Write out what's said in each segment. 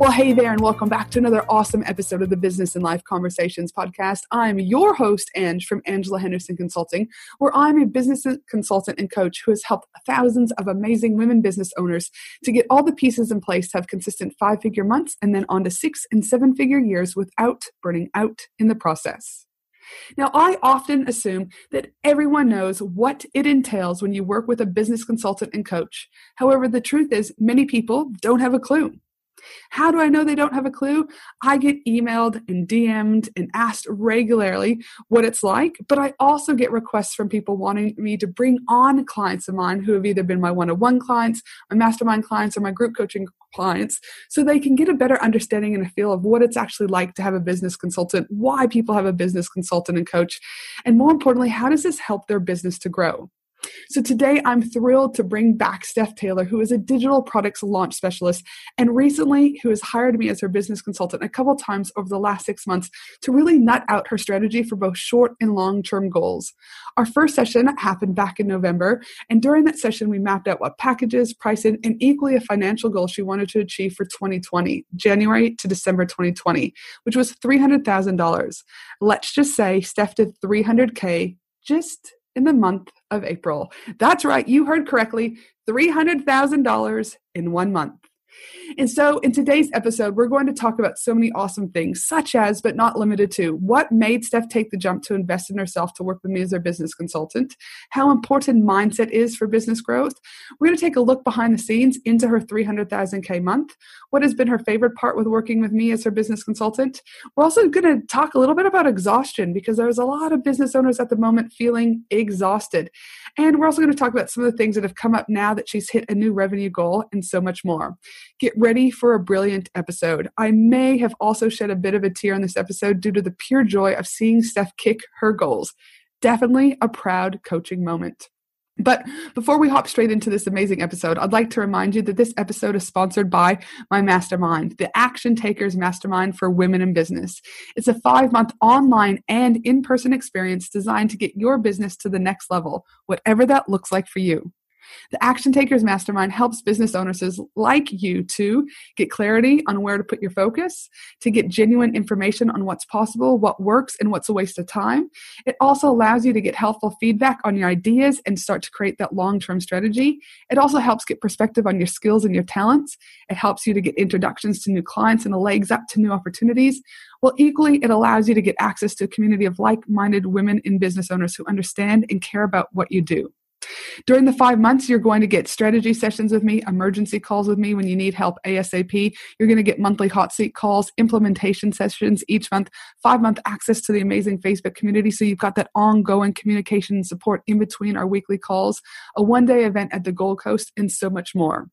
Well, hey there, and welcome back to another awesome episode of the Business and Life Conversations podcast. I'm your host, Ange, from Angela Henderson Consulting, where I'm a business consultant and coach who has helped thousands of amazing women business owners to get all the pieces in place to have consistent five figure months and then on to six and seven figure years without burning out in the process. Now, I often assume that everyone knows what it entails when you work with a business consultant and coach. However, the truth is, many people don't have a clue. How do I know they don't have a clue? I get emailed and DM'd and asked regularly what it's like, but I also get requests from people wanting me to bring on clients of mine who have either been my one on one clients, my mastermind clients, or my group coaching clients so they can get a better understanding and a feel of what it's actually like to have a business consultant, why people have a business consultant and coach, and more importantly, how does this help their business to grow? So today I'm thrilled to bring back Steph Taylor, who is a digital products launch specialist and recently who has hired me as her business consultant a couple times over the last six months to really nut out her strategy for both short and long term goals. Our first session happened back in November, and during that session, we mapped out what packages, pricing, and equally a financial goal she wanted to achieve for 2020, January to December 2020, which was $300,000. Let's just say Steph did 300K just in the month of April. That's right, you heard correctly $300,000 in one month. And so, in today's episode, we're going to talk about so many awesome things, such as, but not limited to, what made Steph take the jump to invest in herself to work with me as her business consultant, how important mindset is for business growth. We're going to take a look behind the scenes into her 300,000K month, what has been her favorite part with working with me as her business consultant. We're also going to talk a little bit about exhaustion because there's a lot of business owners at the moment feeling exhausted. And we're also going to talk about some of the things that have come up now that she's hit a new revenue goal and so much more. Get ready for a brilliant episode. I may have also shed a bit of a tear on this episode due to the pure joy of seeing Steph kick her goals. Definitely a proud coaching moment. But before we hop straight into this amazing episode, I'd like to remind you that this episode is sponsored by my mastermind, the Action Takers Mastermind for Women in Business. It's a five month online and in person experience designed to get your business to the next level, whatever that looks like for you. The Action Takers Mastermind helps business owners like you to get clarity on where to put your focus, to get genuine information on what's possible, what works, and what's a waste of time. It also allows you to get helpful feedback on your ideas and start to create that long term strategy. It also helps get perspective on your skills and your talents. It helps you to get introductions to new clients and the legs up to new opportunities. Well, equally, it allows you to get access to a community of like minded women and business owners who understand and care about what you do. During the five months, you're going to get strategy sessions with me, emergency calls with me when you need help ASAP. You're going to get monthly hot seat calls, implementation sessions each month, five month access to the amazing Facebook community. So you've got that ongoing communication and support in between our weekly calls, a one day event at the Gold Coast, and so much more.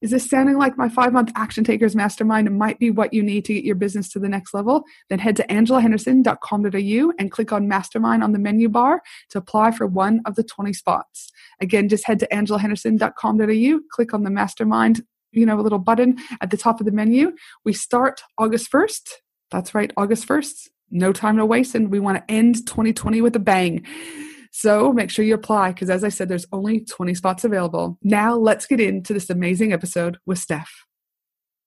Is this sounding like my five month Action Takers Mastermind might be what you need to get your business to the next level? Then head to angelahenderson.com.au and click on Mastermind on the menu bar to apply for one of the 20 spots. Again, just head to angelahenderson.com.au, click on the Mastermind, you know, a little button at the top of the menu. We start August 1st. That's right, August 1st. No time to waste, and we want to end 2020 with a bang. So make sure you apply because, as I said, there's only 20 spots available. Now let's get into this amazing episode with Steph.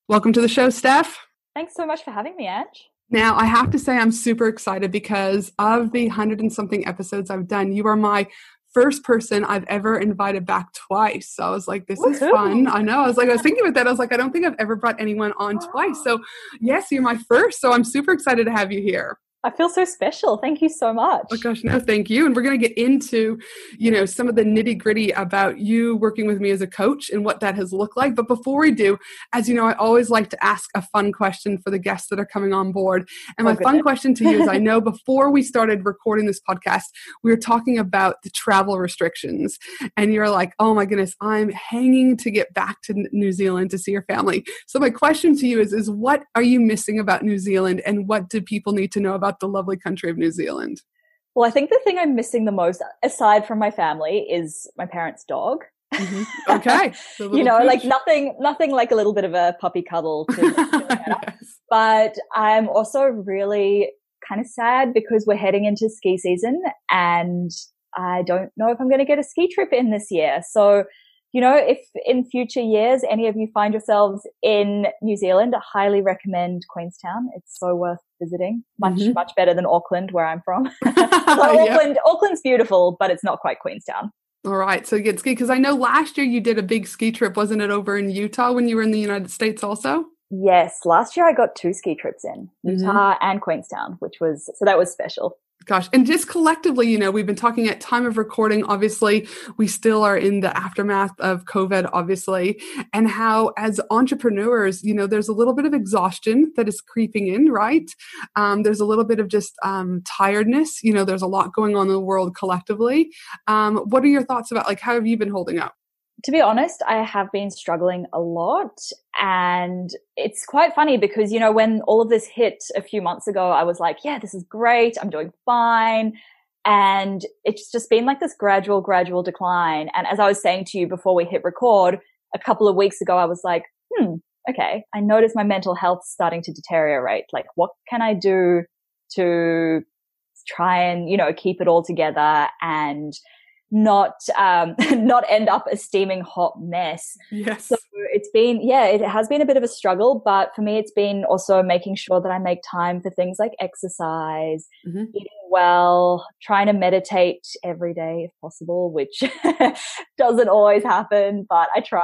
Welcome to the show, Steph. Thanks so much for having me, Ange. Now, I have to say, I'm super excited because of the hundred and something episodes I've done, you are my first person I've ever invited back twice. So I was like, this Woo-hoo. is fun. I know. I was like, I was thinking about that. I was like, I don't think I've ever brought anyone on twice. So, yes, you're my first. So I'm super excited to have you here. I feel so special. Thank you so much. Oh gosh, no, thank you. And we're going to get into, you know, some of the nitty gritty about you working with me as a coach and what that has looked like. But before we do, as you know, I always like to ask a fun question for the guests that are coming on board. And my oh, fun question to you is: I know before we started recording this podcast, we were talking about the travel restrictions, and you're like, "Oh my goodness, I'm hanging to get back to New Zealand to see your family." So my question to you is: Is what are you missing about New Zealand, and what do people need to know about about the lovely country of New Zealand? Well, I think the thing I'm missing the most, aside from my family, is my parents' dog. Mm-hmm. Okay, you know, like nothing, nothing like a little bit of a puppy cuddle. yes. But I'm also really kind of sad because we're heading into ski season, and I don't know if I'm going to get a ski trip in this year. So you know, if in future years any of you find yourselves in New Zealand, I highly recommend Queenstown. It's so worth visiting. Much, mm-hmm. much better than Auckland, where I'm from. so Auckland. Auckland's beautiful, but it's not quite Queenstown. All right, so get ski because I know last year you did a big ski trip, wasn't it, over in Utah when you were in the United States also? Yes, last year I got two ski trips in Utah mm-hmm. and Queenstown, which was so that was special. Gosh, and just collectively, you know, we've been talking at time of recording. Obviously, we still are in the aftermath of COVID, obviously, and how as entrepreneurs, you know, there's a little bit of exhaustion that is creeping in, right? Um, there's a little bit of just um, tiredness. You know, there's a lot going on in the world collectively. Um, what are your thoughts about like how have you been holding up? To be honest, I have been struggling a lot. And it's quite funny because, you know, when all of this hit a few months ago, I was like, yeah, this is great. I'm doing fine. And it's just been like this gradual, gradual decline. And as I was saying to you before we hit record, a couple of weeks ago, I was like, hmm, okay, I noticed my mental health starting to deteriorate. Like, what can I do to try and, you know, keep it all together and not um, not end up a steaming hot mess. Yes. So it's been yeah, it has been a bit of a struggle, but for me it's been also making sure that I make time for things like exercise, mm-hmm. eating well, trying to meditate every day if possible, which doesn't always happen, but I try.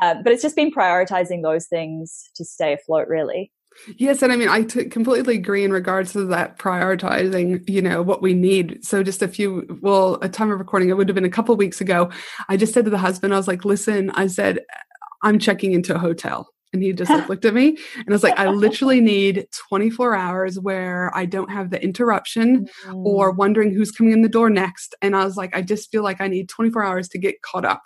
Uh, but it's just been prioritizing those things to stay afloat really. Yes, and I mean I t- completely agree in regards to that prioritizing, you know, what we need. So just a few, well, a time of recording, it would have been a couple weeks ago. I just said to the husband, I was like, "Listen," I said, "I'm checking into a hotel." And he just like looked at me and I was like, I literally need 24 hours where I don't have the interruption mm. or wondering who's coming in the door next. And I was like, I just feel like I need 24 hours to get caught up.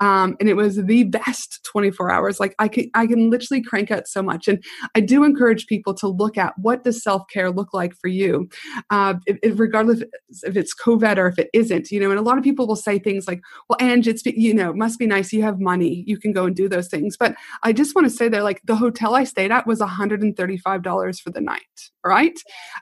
Um, and it was the best 24 hours. Like I can, I can literally crank out so much. And I do encourage people to look at what does self-care look like for you, uh, if, if, regardless if it's COVID or if it isn't, you know, and a lot of people will say things like, well, Ange, it's, you know, it must be nice. You have money. You can go and do those things. But I just want to say that like the hotel I stayed at was $135 for the night. Right.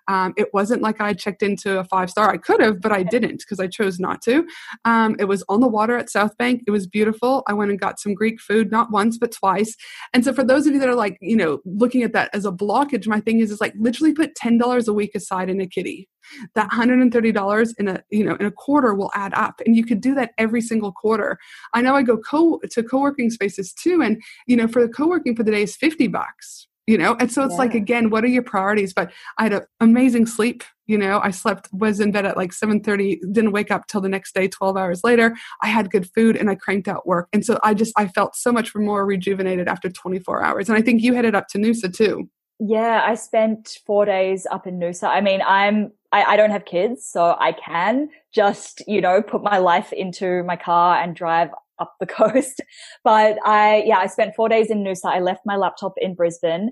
Um, it wasn't like I checked into a five star. I could have, but I didn't because I chose not to. Um, it was on the water at South Bank. It was beautiful. I went and got some Greek food, not once, but twice. And so for those of you that are like, you know, looking at that as a blockage, my thing is, is like literally put $10 a week aside in a kitty that $130 in a you know in a quarter will add up and you could do that every single quarter. I know i go co to co-working spaces too and you know for the co-working for the day is 50 bucks you know? And so it's yeah. like again what are your priorities? But i had an amazing sleep you know? I slept was in bed at like 7.30 didn't wake up till the next day 12 hours later. I had good food and i cranked out work. And so i just i felt so much more rejuvenated after 24 hours. And i think you headed up to noosa too. Yeah i spent four days up in noosa. I mean i'm I, I don't have kids, so I can just, you know, put my life into my car and drive up the coast. But I, yeah, I spent four days in Noosa. I left my laptop in Brisbane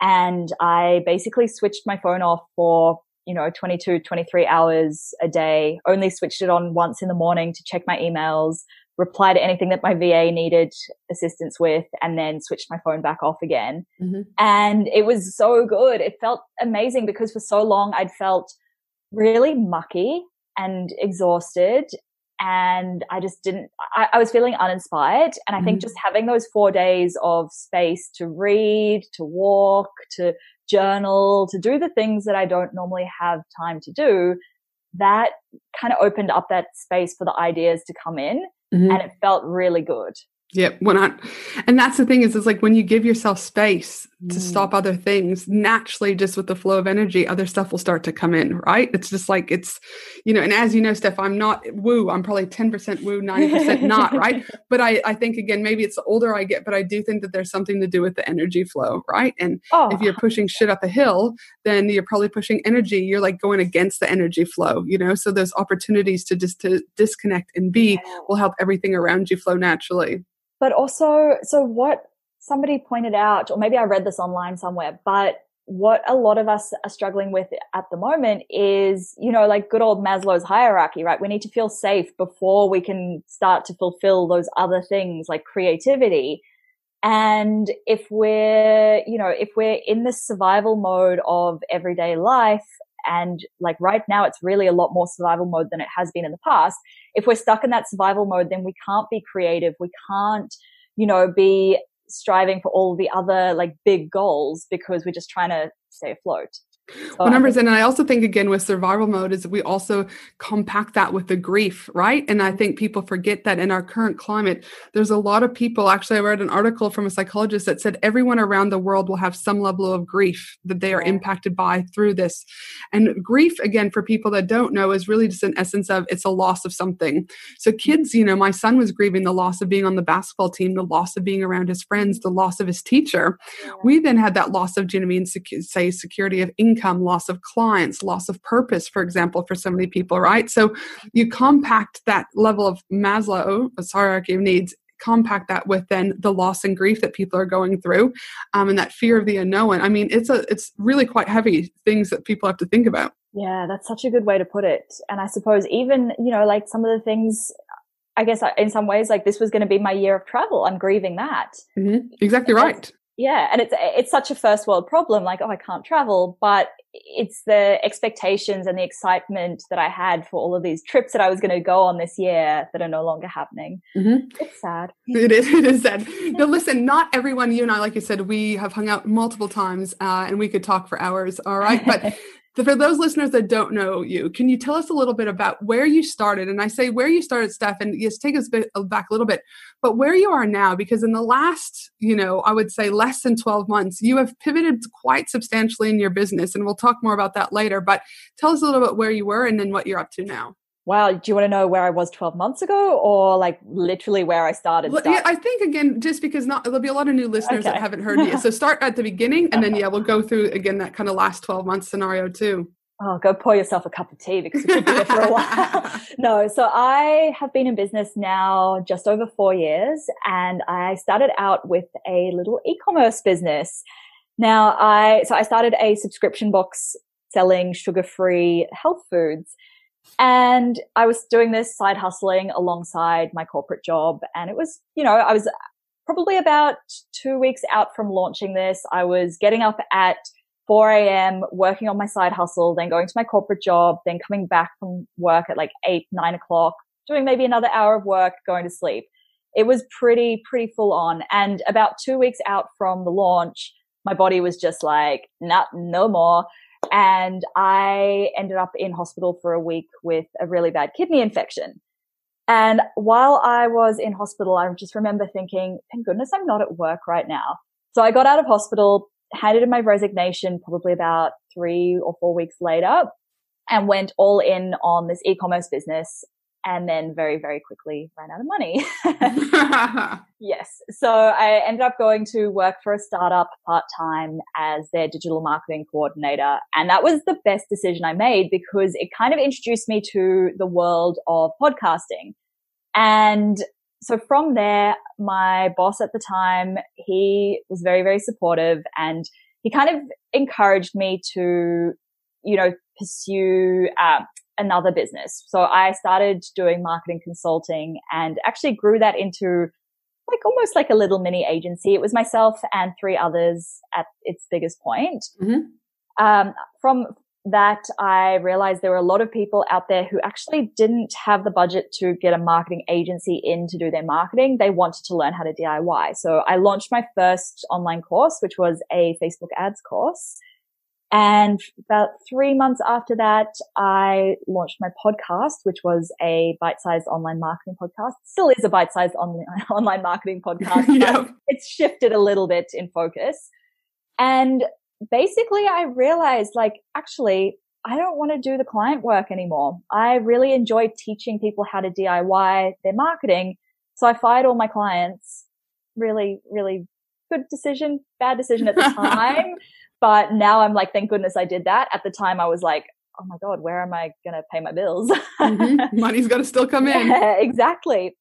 and I basically switched my phone off for, you know, 22, 23 hours a day, only switched it on once in the morning to check my emails, reply to anything that my VA needed assistance with, and then switched my phone back off again. Mm-hmm. And it was so good. It felt amazing because for so long I'd felt really mucky and exhausted. And I just didn't, I, I was feeling uninspired. And I mm-hmm. think just having those four days of space to read, to walk, to journal, to do the things that I don't normally have time to do, that kind of opened up that space for the ideas to come in. Mm-hmm. And it felt really good. Yep. When I, and that's the thing is, it's like when you give yourself space to mm. stop other things, naturally, just with the flow of energy, other stuff will start to come in, right? It's just like it's, you know, and as you know, Steph, I'm not woo. I'm probably 10% woo, 90% not, right? But I, I think again, maybe it's the older I get, but I do think that there's something to do with the energy flow, right? And oh. if you're pushing shit up a hill, then you're probably pushing energy. You're like going against the energy flow, you know? So those opportunities to just to disconnect and be will help everything around you flow naturally but also, so what somebody pointed out, or maybe I read this online somewhere, but what a lot of us are struggling with at the moment is, you know, like good old Maslow's hierarchy, right? We need to feel safe before we can start to fulfill those other things like creativity. And if we're, you know, if we're in the survival mode of everyday life, and like right now, it's really a lot more survival mode than it has been in the past if we're stuck in that survival mode, then we can't be creative. We can't, you know, be striving for all the other like big goals because we're just trying to stay afloat. Well, numbers, and I also think again with survival mode is we also compact that with the grief, right? And I think people forget that in our current climate, there's a lot of people. Actually, I read an article from a psychologist that said everyone around the world will have some level of grief that they are impacted by through this. And grief, again, for people that don't know, is really just an essence of it's a loss of something. So kids, you know, my son was grieving the loss of being on the basketball team, the loss of being around his friends, the loss of his teacher. We then had that loss of, you know, I mean, say security of income income, loss of clients, loss of purpose, for example, for so many people, right? So you compact that level of Maslow, a hierarchy of needs, compact that with then the loss and grief that people are going through um, and that fear of the unknown. I mean it's a it's really quite heavy things that people have to think about. Yeah that's such a good way to put it. And i suppose even you know like some of the things i guess in some ways like this was going to be my year of travel. I'm grieving that. Mm-hmm. exactly right yeah and it's it's such a first world problem like oh i can't travel but it's the expectations and the excitement that i had for all of these trips that i was going to go on this year that are no longer happening. Mm-hmm. it's sad. It is it is sad. No listen not everyone you and i like you said we have hung out multiple times uh, and we could talk for hours all right? But for those listeners that don't know you, can you tell us a little bit about where you started? And I say where you started, Steph, and yes, take us back a little bit, but where you are now, because in the last, you know, I would say less than 12 months, you have pivoted quite substantially in your business. And we'll talk more about that later. But tell us a little bit where you were and then what you're up to now wow, do you want to know where I was 12 months ago or like literally where I started? Well, yeah, I think again, just because not, there'll be a lot of new listeners okay. that haven't heard you. So start at the beginning and then, yeah, we'll go through again that kind of last 12 months scenario too. Oh, go pour yourself a cup of tea because you could be there for a while. no, so I have been in business now just over four years and I started out with a little e-commerce business. Now I, so I started a subscription box selling sugar-free health foods. And I was doing this side hustling alongside my corporate job. And it was, you know, I was probably about two weeks out from launching this. I was getting up at 4 a.m., working on my side hustle, then going to my corporate job, then coming back from work at like eight, nine o'clock, doing maybe another hour of work, going to sleep. It was pretty, pretty full on. And about two weeks out from the launch, my body was just like, not, no more. And I ended up in hospital for a week with a really bad kidney infection. And while I was in hospital, I just remember thinking, thank goodness I'm not at work right now. So I got out of hospital, handed in my resignation probably about three or four weeks later and went all in on this e-commerce business and then very, very quickly ran out of money. yes. So I ended up going to work for a startup part time as their digital marketing coordinator. And that was the best decision I made because it kind of introduced me to the world of podcasting. And so from there, my boss at the time, he was very, very supportive and he kind of encouraged me to, you know, pursue, um, another business. So I started doing marketing consulting and actually grew that into like almost like a little mini agency. It was myself and three others at its biggest point. Mm-hmm. Um, from that, I realized there were a lot of people out there who actually didn't have the budget to get a marketing agency in to do their marketing. They wanted to learn how to DIY. So I launched my first online course, which was a Facebook ads course. And about three months after that, I launched my podcast, which was a bite-sized online marketing podcast. Still is a bite-sized online, online marketing podcast. It's shifted a little bit in focus. And basically I realized like, actually, I don't want to do the client work anymore. I really enjoy teaching people how to DIY their marketing. So I fired all my clients. Really, really good decision, bad decision at the time. But now I'm like, thank goodness I did that. At the time, I was like, oh my God, where am I going to pay my bills? mm-hmm. Money's got to still come in. Yeah, exactly.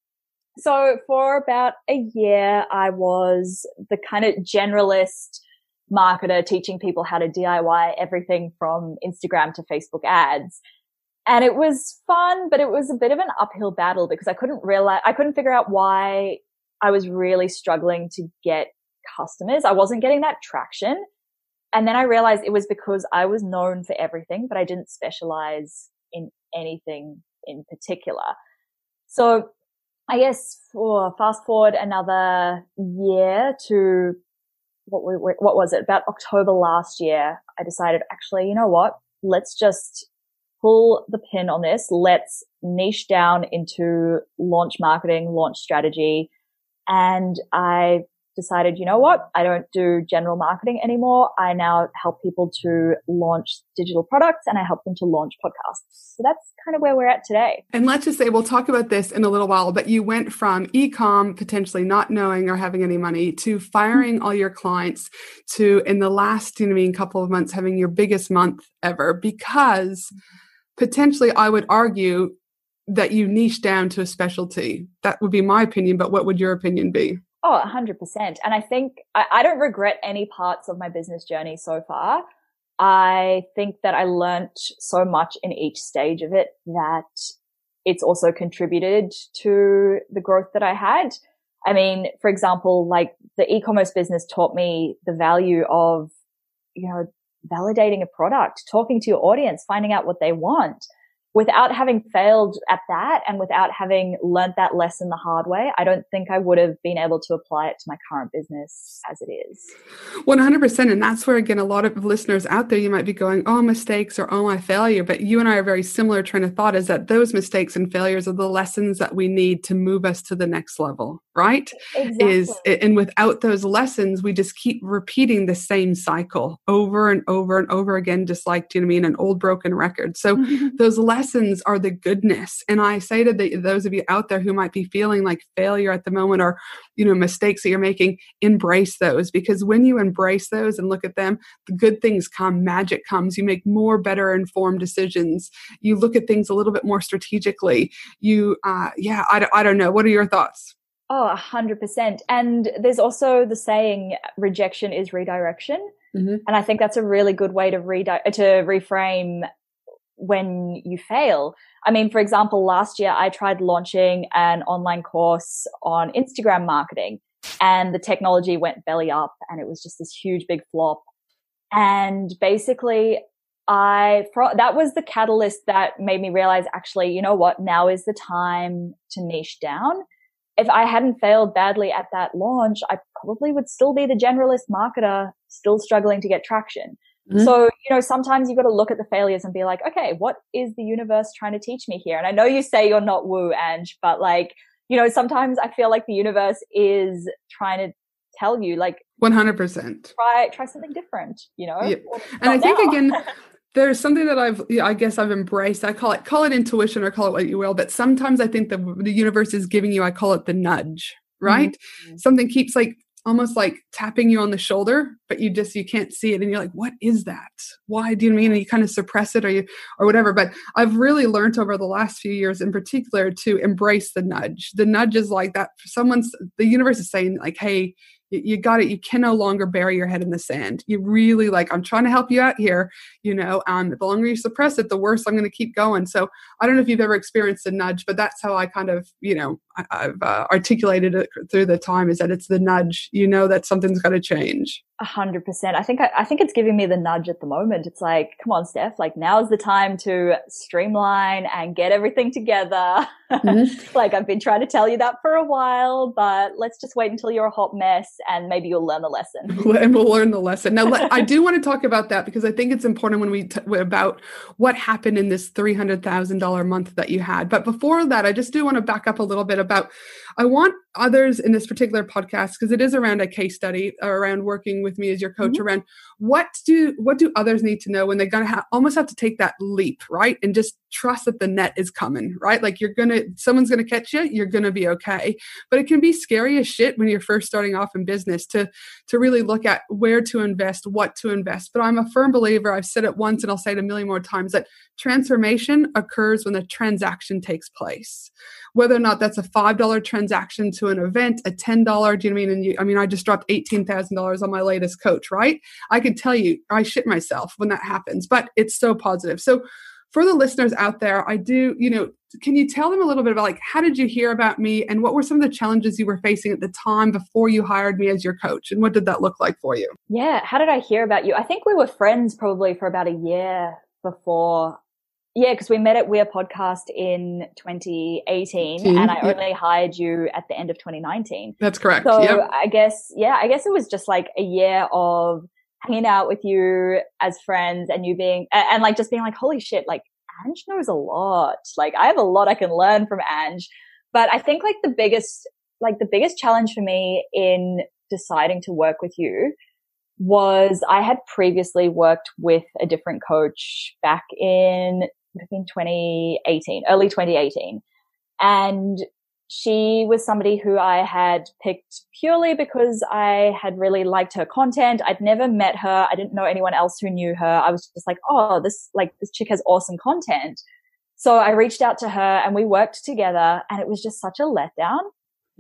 So for about a year, I was the kind of generalist marketer teaching people how to DIY everything from Instagram to Facebook ads. And it was fun, but it was a bit of an uphill battle because I couldn't realize, I couldn't figure out why I was really struggling to get customers. I wasn't getting that traction. And then I realized it was because I was known for everything, but I didn't specialize in anything in particular. So I guess for fast forward another year to what, we, what was it? About October last year, I decided actually, you know what? Let's just pull the pin on this. Let's niche down into launch marketing, launch strategy. And I decided, you know what? I don't do general marketing anymore. I now help people to launch digital products and I help them to launch podcasts. So that's kind of where we're at today. And let's just say we'll talk about this in a little while, but you went from e-com potentially not knowing or having any money to firing all your clients to in the last, you know, I mean, couple of months having your biggest month ever because potentially I would argue that you niche down to a specialty. That would be my opinion, but what would your opinion be? Oh, 100%. And I think I, I, don't regret any parts of my business journey so far. I think that I learned so much in each stage of it that it's also contributed to the growth that I had. I mean, for example, like the e-commerce business taught me the value of, you know, validating a product, talking to your audience, finding out what they want without having failed at that and without having learned that lesson the hard way, I don't think I would have been able to apply it to my current business as it is. 100%. And that's where, again, a lot of listeners out there, you might be going, oh, mistakes or oh, my failure. But you and I are very similar train of thought is that those mistakes and failures are the lessons that we need to move us to the next level, right? Exactly. Is And without those lessons, we just keep repeating the same cycle over and over and over again, just like, do you know what I mean? An old broken record. So mm-hmm. those lessons lessons are the goodness. And I say to the, those of you out there who might be feeling like failure at the moment or, you know, mistakes that you're making, embrace those because when you embrace those and look at them, the good things come, magic comes. You make more better informed decisions. You look at things a little bit more strategically. You, uh, yeah, I, I don't know. What are your thoughts? Oh, a hundred percent. And there's also the saying, rejection is redirection. Mm-hmm. And I think that's a really good way to redi- to reframe when you fail. I mean, for example, last year I tried launching an online course on Instagram marketing and the technology went belly up and it was just this huge big flop. And basically I, that was the catalyst that made me realize actually, you know what? Now is the time to niche down. If I hadn't failed badly at that launch, I probably would still be the generalist marketer, still struggling to get traction. Mm-hmm. So, you know, sometimes you've got to look at the failures and be like, okay, what is the universe trying to teach me here? And I know you say you're not woo, Ange, but like, you know, sometimes I feel like the universe is trying to tell you like 100% try try something different you know and i think now. again there's something that I've, I guess I've embraced. I call it, call it intuition or call it what you will. But sometimes I think the the universe is giving you, I call it the nudge, right? Mm-hmm. Something keeps like almost like tapping you on the shoulder, but you just you can't see it, and you're like, "What is that? Why do you mean?" And you kind of suppress it, or you or whatever. But I've really learned over the last few years, in particular, to embrace the nudge. The nudge is like that. Someone's the universe is saying like, "Hey, you got it. You can no longer bury your head in the sand. You really like i'm trying to help you out here you know um, the longer you suppress it the worse i'm going to keep going. So i don't know if you've ever experienced a nudge but that's how i kind of you know I, have uh, articulated it through the time is that it's the nudge. You know that something's got to change a hundred percent. I think I, I, think it's giving me the nudge at the moment. It's like, come on, Steph. Like now is the time to streamline and get everything together. Mm-hmm. like I've been trying to tell you that for a while, but let's just wait until you're a hot mess and maybe you'll learn the lesson. and we'll learn the lesson. Now, I do want to talk about that because I think it's important when we t- about what happened in this three hundred thousand dollar month that you had. But before that, I just do want to back up a little bit about. I want others in this particular podcast because it is around a case study around working with me as your coach mm-hmm. around what do what do others need to know when they're gonna ha- almost have to take that leap right and just trust that the net is coming right? Like you're gonna someone's gonna catch you you're gonna be okay. But it can be scary as shit when you're first starting off in business to to really look at where to invest what to invest. But i'm a firm believer i've said it once and i'll say it a million more times that transformation occurs when the transaction takes place. Whether or not that's a $5 transaction to an event, a $10, do you know what I mean? And you, I mean, I just dropped $18,000 on my latest coach, right? I can tell you, I shit myself when that happens, but it's so positive. So for the listeners out there, I do, you know, can you tell them a little bit about like how did you hear about me and what were some of the challenges you were facing at the time before you hired me as your coach and what did that look like for you? Yeah, how did I hear about you? I think we were friends probably for about a year before yeah, because we met at We're Podcast in 2018 and I only hired you at the end of 2019. That's correct. So yep. I guess, yeah, I guess it was just like a year of hanging out with you as friends and you being, and like just being like, holy shit, like Ange knows a lot. Like I have a lot I can learn from Ange. But I think like the biggest, like the biggest challenge for me in deciding to work with you was I had previously worked with a different coach back in I think 2018, early 2018. And she was somebody who I had picked purely because I had really liked her content. I'd never met her. I didn't know anyone else who knew her. I was just like, oh, this, like, this chick has awesome content. So I reached out to her and we worked together and it was just such a letdown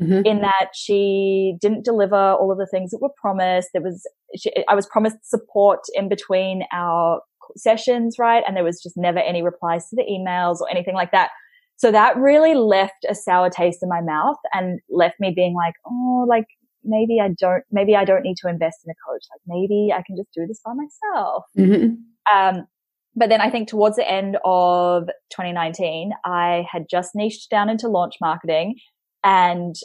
mm-hmm. in that she didn't deliver all of the things that were promised. There was, she, I was promised support in between our sessions, right? And there was just never any replies to the emails or anything like that. So that really left a sour taste in my mouth and left me being like, oh, like maybe I don't, maybe I don't need to invest in a coach. Like maybe I can just do this by myself. Mm-hmm. Um, but then I think towards the end of 2019, I had just niched down into launch marketing and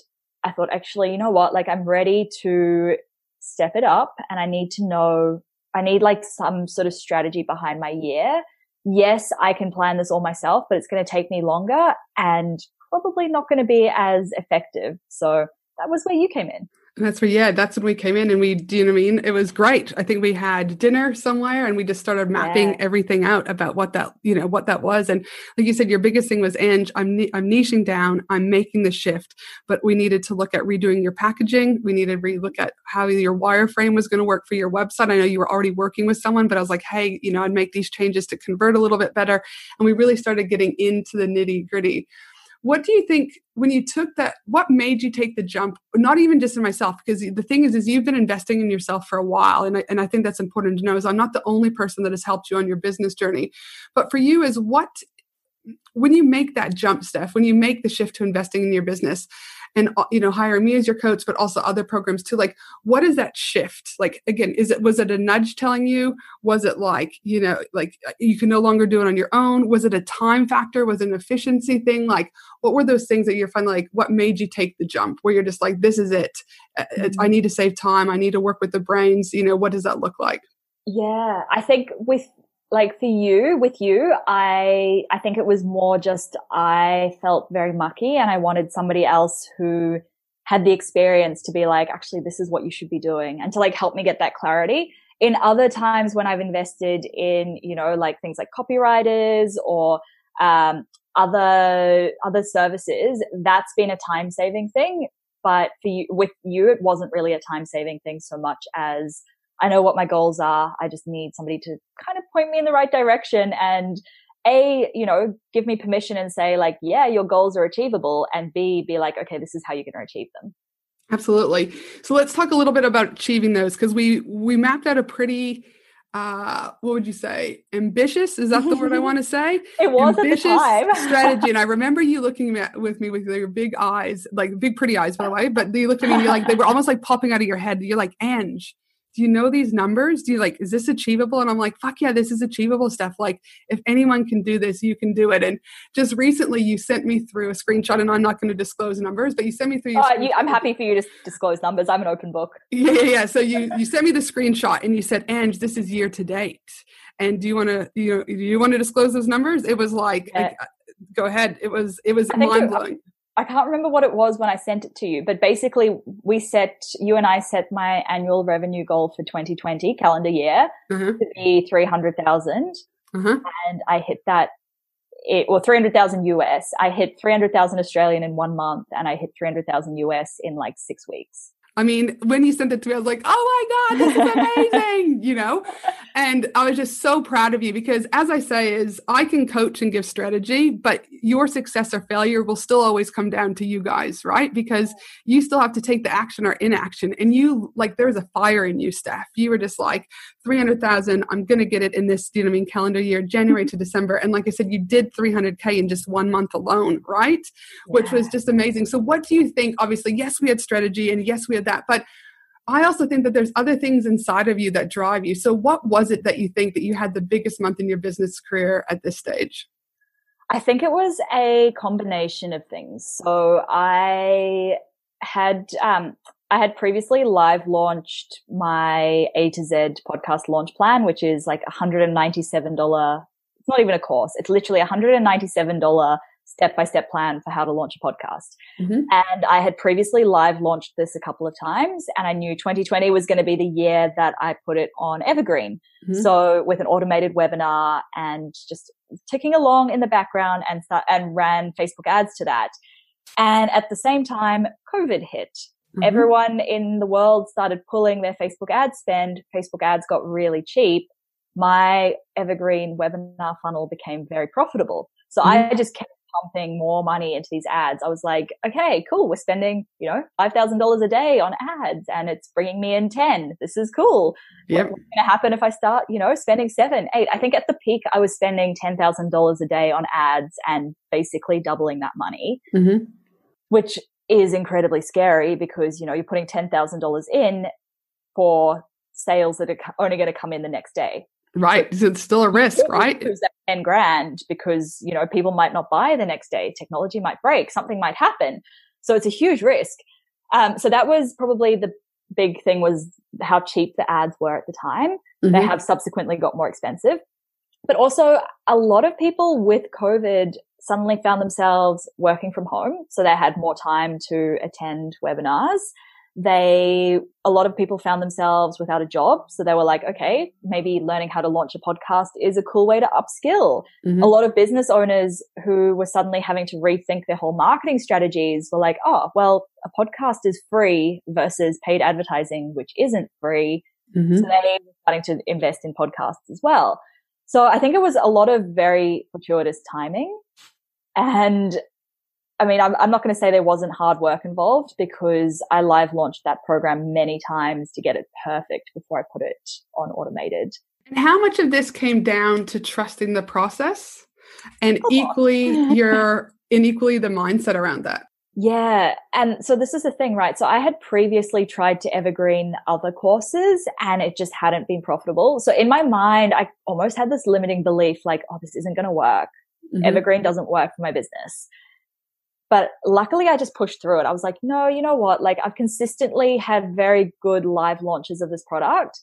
I thought, actually, you know what? Like I'm ready to step it up and I need to know I need like some sort of strategy behind my year. Yes, I can plan this all myself, but it's going to take me longer and probably not going to be as effective. So that was where you came in. That's where, yeah, that's when we came in and we, do you know what I mean? It was great. I think we had dinner somewhere and we just started mapping yeah. everything out about what that, you know, what that was. And like you said, your biggest thing was, Ange, I'm, I'm niching down, I'm making the shift, but we needed to look at redoing your packaging. We needed to relook at how your wireframe was going to work for your website. I know you were already working with someone, but I was like, hey, you know, I'd make these changes to convert a little bit better. And we really started getting into the nitty gritty what do you think when you took that what made you take the jump not even just in myself because the thing is is you've been investing in yourself for a while and I, and I think that's important to know is i'm not the only person that has helped you on your business journey. But for you is what when you make that jump steph when you make the shift to investing in your business and uh, you know hiring me as your coach but also other programs too. Like what is that shift? Like again is it was it a nudge telling you? Was it like you know like uh, you can no longer do it on your own? Was it a time factor? Was it an efficiency thing? Like what were those things that you're finding like what made you take the jump? Where you're just like this is it. Uh, mm-hmm. i need to save time. I need to work with the brains. You know what does that look like? Yeah i think with like for you with you i i think it was more just i felt very mucky and i wanted somebody else who had the experience to be like actually this is what you should be doing and to like help me get that clarity. In other times when i've invested in you know like things like copywriters or um, other other services that's been a time saving thing but for you with you it wasn't really a time saving thing so much as I know what my goals are. I just need somebody to kind of point me in the right direction and a, you know, give me permission and say like, yeah, your goals are achievable. And B, be like, okay, this is how you're going to achieve them. Absolutely. So let's talk a little bit about achieving those because we we mapped out a pretty uh what would you say ambitious is that the word i want to say it was ambitious strategy and i remember you looking at with me with your big eyes like big pretty eyes by the way but you looked at me and you're like they were almost like popping out of your head you're like ange do you know these numbers? Do you like, is this achievable? And I'm like, fuck yeah, this is achievable stuff. Like, if anyone can do this, you can do it. And just recently, you sent me through a screenshot, and I'm not going to disclose numbers, but you sent me through. oh, you, I'm happy for you to disclose numbers. I'm an open book. Yeah, yeah, yeah. So you you sent me the screenshot, and you said, "Ange, this is year to date." And do you want to you know do you want to disclose those numbers? It was like, yeah. Uh, go ahead. It was it was mind blowing. I can't remember what it was when I sent it to you, but basically we set, you and I set my annual revenue goal for 2020 calendar year uh-huh. to be 300,000. Uh-huh. And I hit that, it, or 300,000 US. I hit 300,000 Australian in one month and I hit 300,000 US in like six weeks. I mean, when you sent it to me, I was like, oh my God, this is amazing, you know? And I was just so proud of you because as I say, is I can coach and give strategy, but your success or failure will still always come down to you guys, right? Because you still have to take the action or inaction. And you like there's a fire in you, Steph. You were just like, 300,000, I'm gonna get it in this, you know I mean, calendar year, January to December. And like I said, you did 300K in just one month alone, right? Yeah. Which was just amazing. So what do you think? Obviously, yes, we had strategy and yes, we had that. But I also think that there's other things inside of you that drive you. So, what was it that you think that you had the biggest month in your business career at this stage? I think it was a combination of things. So, I had um, I had previously live launched my A to Z podcast launch plan, which is like $197. It's not even a course. It's literally $197 step by step plan for how to launch a podcast. Mm-hmm. And I had previously live launched this a couple of times and I knew 2020 was going to be the year that I put it on Evergreen. Mm-hmm. So with an automated webinar and just ticking along in the background and start, and ran Facebook ads to that. And at the same time, COVID hit. Mm-hmm. Everyone in the world started pulling their Facebook ad spend. Facebook ads got really cheap. My evergreen webinar funnel became very profitable. So mm-hmm. I just kept pumping more money into these ads. I was like, okay, cool. We're spending, you know, $5,000 a day on ads and it's bringing me in 10. This is cool. Yep. What's going to happen if I start, you know, spending seven, eight? I think at the peak, I was spending $10,000 a day on ads and basically doubling that money, mm-hmm. which is incredibly scary because, you know, you're putting $10,000 in for sales that are only going to come in the next day. Right. So it's still a risk, right? That 10 grand because, you know, people might not buy the next day. Technology might break. Something might happen. So it's a huge risk. Um, so that was probably the big thing was how cheap the ads were at the time. Mm-hmm. They have subsequently got more expensive. But also a lot of people with COVID suddenly found themselves working from home. So they had more time to attend webinars they, a lot of people found themselves without a job. So they were like, okay, maybe learning how to launch a podcast is a cool way to upskill. Mm-hmm. A lot of business owners who were suddenly having to rethink their whole marketing strategies were like, oh, well, a podcast is free versus paid advertising, which isn't free. Mm-hmm. So they were starting to invest in podcasts as well. So I think it was a lot of very fortuitous timing. And I mean, I'm, I'm not going to say there wasn't hard work involved because I live launched that program many times to get it perfect before I put it on automated. And how much of this came down to trusting the process and equally your and equally the mindset around that? Yeah. And so this is the thing, right? So I had previously tried to evergreen other courses and it just hadn't been profitable. So in my mind, I almost had this limiting belief like, oh, this isn't going to work. Mm-hmm. Evergreen doesn't work for my business. But luckily I just pushed through it. I was like, no, you know what? Like I've consistently had very good live launches of this product.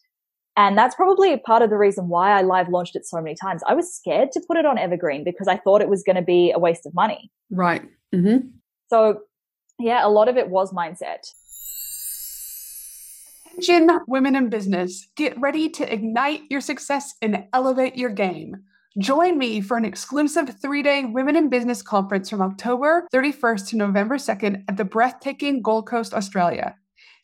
And that's probably part of the reason why I live launched it so many times. I was scared to put it on Evergreen because I thought it was going to be a waste of money. Right. Mm-hmm. So yeah, a lot of it was mindset. Attention, women in business, get ready to ignite your success and elevate your game. Join me for an exclusive three day Women in Business conference from October 31st to November 2nd at the breathtaking Gold Coast, Australia.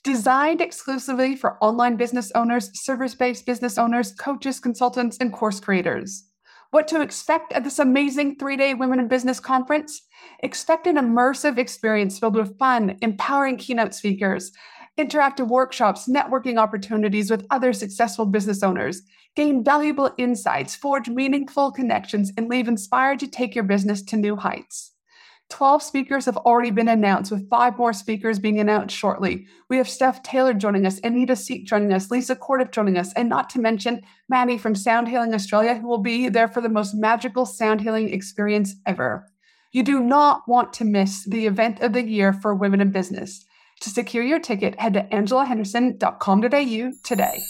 Designed exclusively for online business owners, service based business owners, coaches, consultants, and course creators. What to expect at this amazing three day Women in Business conference? Expect an immersive experience filled with fun, empowering keynote speakers, interactive workshops, networking opportunities with other successful business owners, gain valuable insights, forge meaningful connections, and leave inspired to take your business to new heights. 12 speakers have already been announced, with five more speakers being announced shortly. We have Steph Taylor joining us, Anita Seek joining us, Lisa Corduff joining us, and not to mention Maddie from Sound Healing Australia, who will be there for the most magical sound healing experience ever. You do not want to miss the event of the year for women in business. To secure your ticket, head to angelahenderson.com.au today.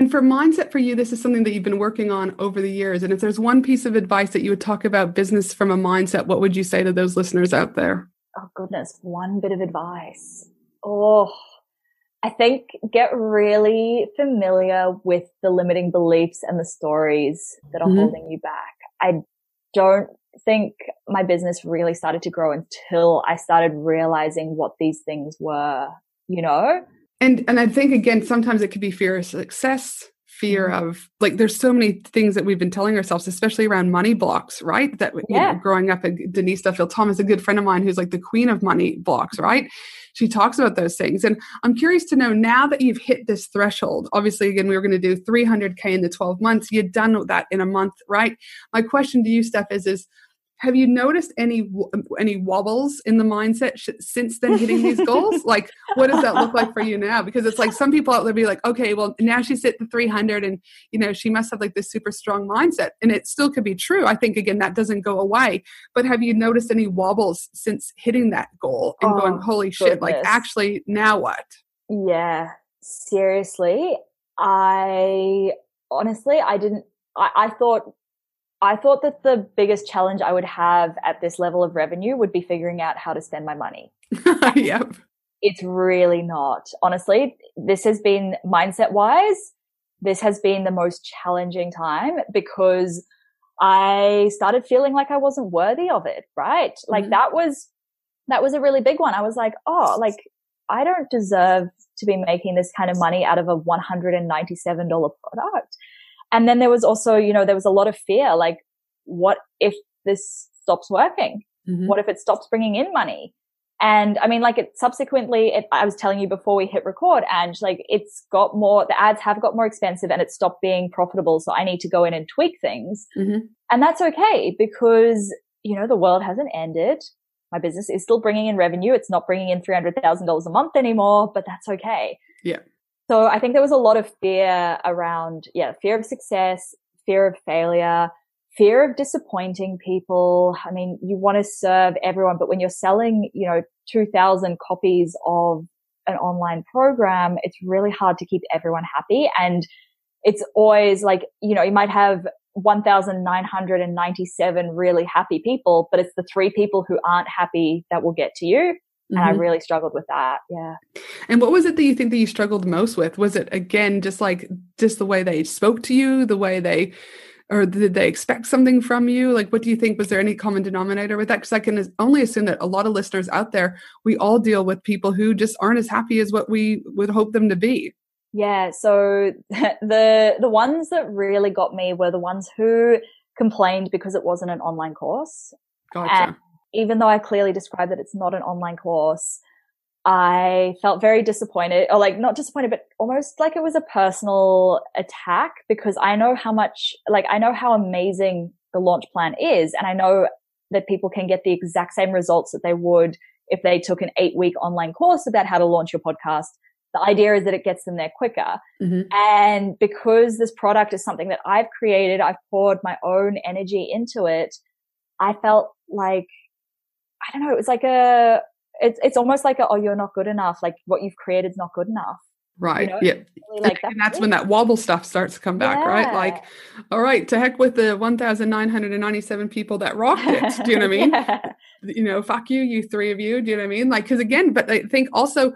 And for mindset for you, this is something that you've been working on over the years. And if there's one piece of advice that you would talk about business from a mindset, what would you say to those listeners out there? Oh, goodness. One bit of advice. Oh, I think get really familiar with the limiting beliefs and the stories that are mm-hmm. holding you back. I don't think my business really started to grow until I started realizing what these things were, you know? And and i think again sometimes it could be fear of success fear mm-hmm. of like there's so many things that we've been telling ourselves especially around money blocks right? That yeah. you know growing up denise duffield thomas a good friend of mine who's like the queen of money blocks right? She talks about those things. And i'm curious to know now that you've hit this threshold obviously again we were going to do 300k in the 12 months. You've done with that in a month right? My question to you steph is is have you noticed any um, any wobbles in the mindset sh- since then hitting these goals? Like what does that look like for you now? Because it's like some people out there be like okay well now she's hit the 300 and you know she must have like this super strong mindset. And it still could be true. I think again that doesn't go away. But have you noticed any wobbles since hitting that goal and oh, going holy goodness. shit like actually now what? Yeah seriously i honestly i didn't I, I thought I thought that the biggest challenge I would have at this level of revenue would be figuring out how to spend my money. yep. It's really not. Honestly, this has been mindset wise, this has been the most challenging time because I started feeling like I wasn't worthy of it, right? Mm-hmm. Like that was, that was a really big one. I was like, oh, like I don't deserve to be making this kind of money out of a $197 product. And then there was also, you know, there was a lot of fear, like, what if this stops working? Mm-hmm. What if it stops bringing in money? And I mean, like it subsequently, it, I was telling you before we hit record and like it's got more, the ads have got more expensive and it stopped being profitable. So I need to go in and tweak things. Mm-hmm. And that's okay because, you know, the world hasn't ended. My business is still bringing in revenue. It's not bringing in $300,000 a month anymore, but that's okay. Yeah. So I think there was a lot of fear around, yeah, fear of success, fear of failure, fear of disappointing people. I mean, you want to serve everyone, but when you're selling, you know, 2000 copies of an online program, it's really hard to keep everyone happy. And it's always like, you know, you might have 1,997 really happy people, but it's the three people who aren't happy that will get to you. And mm-hmm. I really struggled with that. Yeah. And what was it that you think that you struggled most with? Was it again just like just the way they spoke to you, the way they or did they expect something from you? Like what do you think was there any common denominator with that? Because I can only assume that a lot of listeners out there, we all deal with people who just aren't as happy as what we would hope them to be. Yeah, so the the ones that really got me were the ones who complained because it wasn't an online course. Gotcha. And even though I clearly described that it's not an online course, I felt very disappointed or like not disappointed, but almost like it was a personal attack because I know how much, like I know how amazing the launch plan is. And I know that people can get the exact same results that they would if they took an eight week online course about how to launch your podcast. The idea is that it gets them there quicker. Mm-hmm. And because this product is something that I've created, I've poured my own energy into it. I felt like I don't know, it was like a, it's, it's almost like a, oh, you're not good enough. Like what you've created is not good enough. Right. You know? Yeah. Really like and, that's when that wobble stuff starts to come back, yeah. right? Like, all right, to heck with the 1,997 people that rocked it. Do you know what I mean? yeah. You know, fuck you, you three of you. Do you know what I mean? Like, because again, but I think also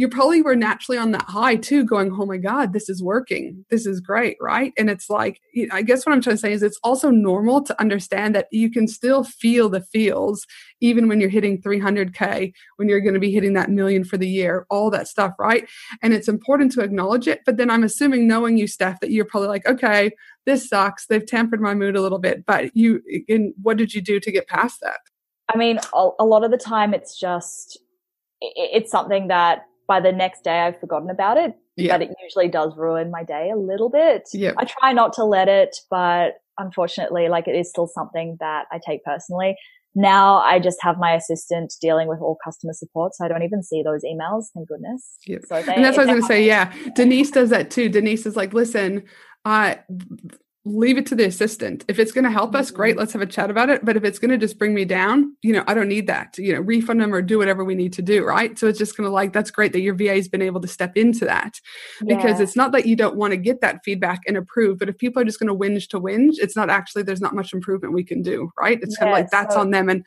you probably were naturally on that high too, going, oh my God, this is working. This is great. Right. And it's like, I guess what I'm trying to say is it's also normal to understand that you can still feel the feels even when you're hitting 300K, when you're going to be hitting that million for the year, all that stuff. Right. And it's important to acknowledge it. But then I'm assuming, knowing you, Steph, that you're probably like, okay, this sucks. They've tampered my mood a little bit. But you, and what did you do to get past that? I mean, a lot of the time it's just, it's something that by the next day I've forgotten about it. But it usually does ruin my day a little bit. Yeah. I try not to let it, but unfortunately, like it is still something that I take personally. Now I just have my assistant dealing with all customer support, so I don't even see those emails. Thank goodness. Yep. So they, and that's what I was going to say. Yeah, Denise does that too. Denise is like, listen, uh, leave it to the assistant. If it's going to help us, great, mm-hmm. let's have a chat about it. But if it's going to just bring me down, you know, I don't need that. You know, refund them or do whatever we need to do, right? So it's just going to like that's great that your VA has been able to step into that because yeah. it's not that you don't want to get that feedback and approve, but if people are just going to whinge to whinge, it's not actually there's not much improvement we can do, right? It's yeah, kind of like that's so- on them and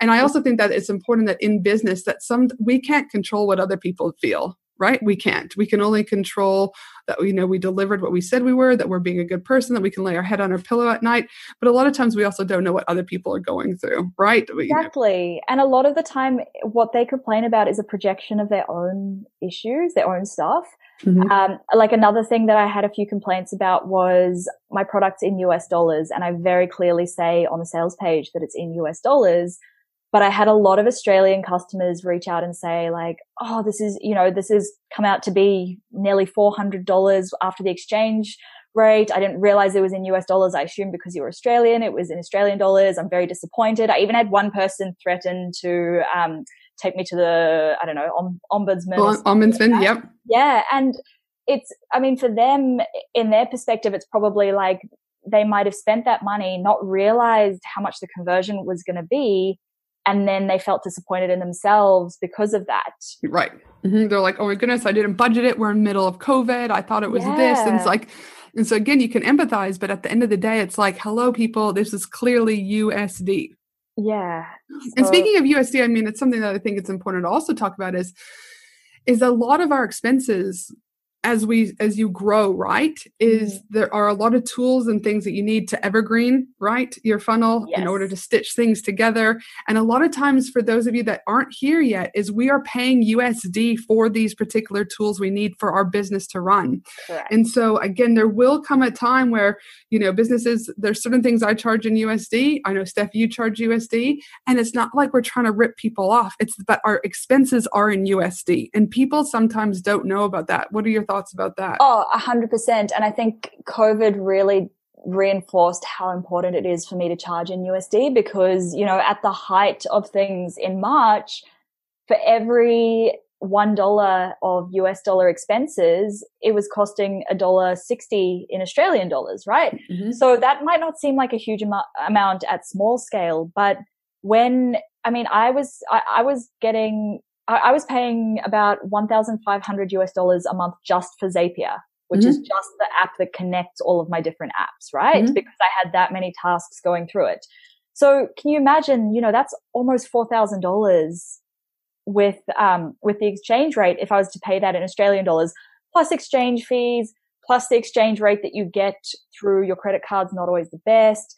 and I also think that it's important that in business that some we can't control what other people feel right? We can't. We can only control that you know we delivered what we said we were that we're being a good person that we can lay our head on our pillow at night. But a lot of times we also don't know what other people are going through right? Exactly you know. and a lot of the time what they complain about is a projection of their own issues their own stuff. Mm-hmm. um, like another thing that i had a few complaints about was my products in us dollars and i very clearly say on the sales page that it's in us dollars but I had a lot of Australian customers reach out and say like, Oh, this is, you know, this has come out to be nearly $400 after the exchange rate. I didn't realize it was in US dollars. I assumed because you were Australian, it was in Australian dollars. I'm very disappointed. I even had one person threaten to, um, take me to the, I don't know, om- ombudsman. ombudsman, yep. Yeah. And it's, I mean, for them, in their perspective, it's probably like they might have spent that money, not realized how much the conversion was going to be and then they felt disappointed in themselves because of that. Right. Mm-hmm. They're like, "Oh my goodness, I didn't budget it. We're in the middle of COVID. I thought it was yeah. this." And it's like, and so again, you can empathize, but at the end of the day, it's like, "Hello, people. This is clearly USD." Yeah. So- and speaking of USD, I mean, it's something that I think it's important to also talk about is is a lot of our expenses as we as you grow right is mm-hmm. there are a lot of tools and things that you need to evergreen right your funnel yes. in order to stitch things together. And a lot of times for those of you that aren't here yet is we are paying usd for these particular tools we need for our business to run. Correct. and so again there will come a time where you know businesses there's certain things i charge in usd i know steph you charge usd and it's not like we're trying to rip people off. It's but our expenses are in usd and people sometimes don't know about that. What are your thoughts thoughts about that? Oh, a hundred percent. And I think COVID really reinforced how important it is for me to charge in USD because, you know, at the height of things in March, for every one dollar of US dollar expenses, it was costing a dollar sixty in Australian dollars, right? Mm-hmm. So that might not seem like a huge am- amount at small scale, but when I mean, I was I, I was getting I, I was paying about 1,500 US dollars a month just for Zapier, which mm-hmm. is just the app that connects all of my different apps, right? Mm-hmm. Because I had that many tasks going through it. So can you imagine, you know, that's almost $4,000 with, um, with the exchange rate if I was to pay that in Australian dollars plus exchange fees, plus the exchange rate that you get through your credit card's not always the best.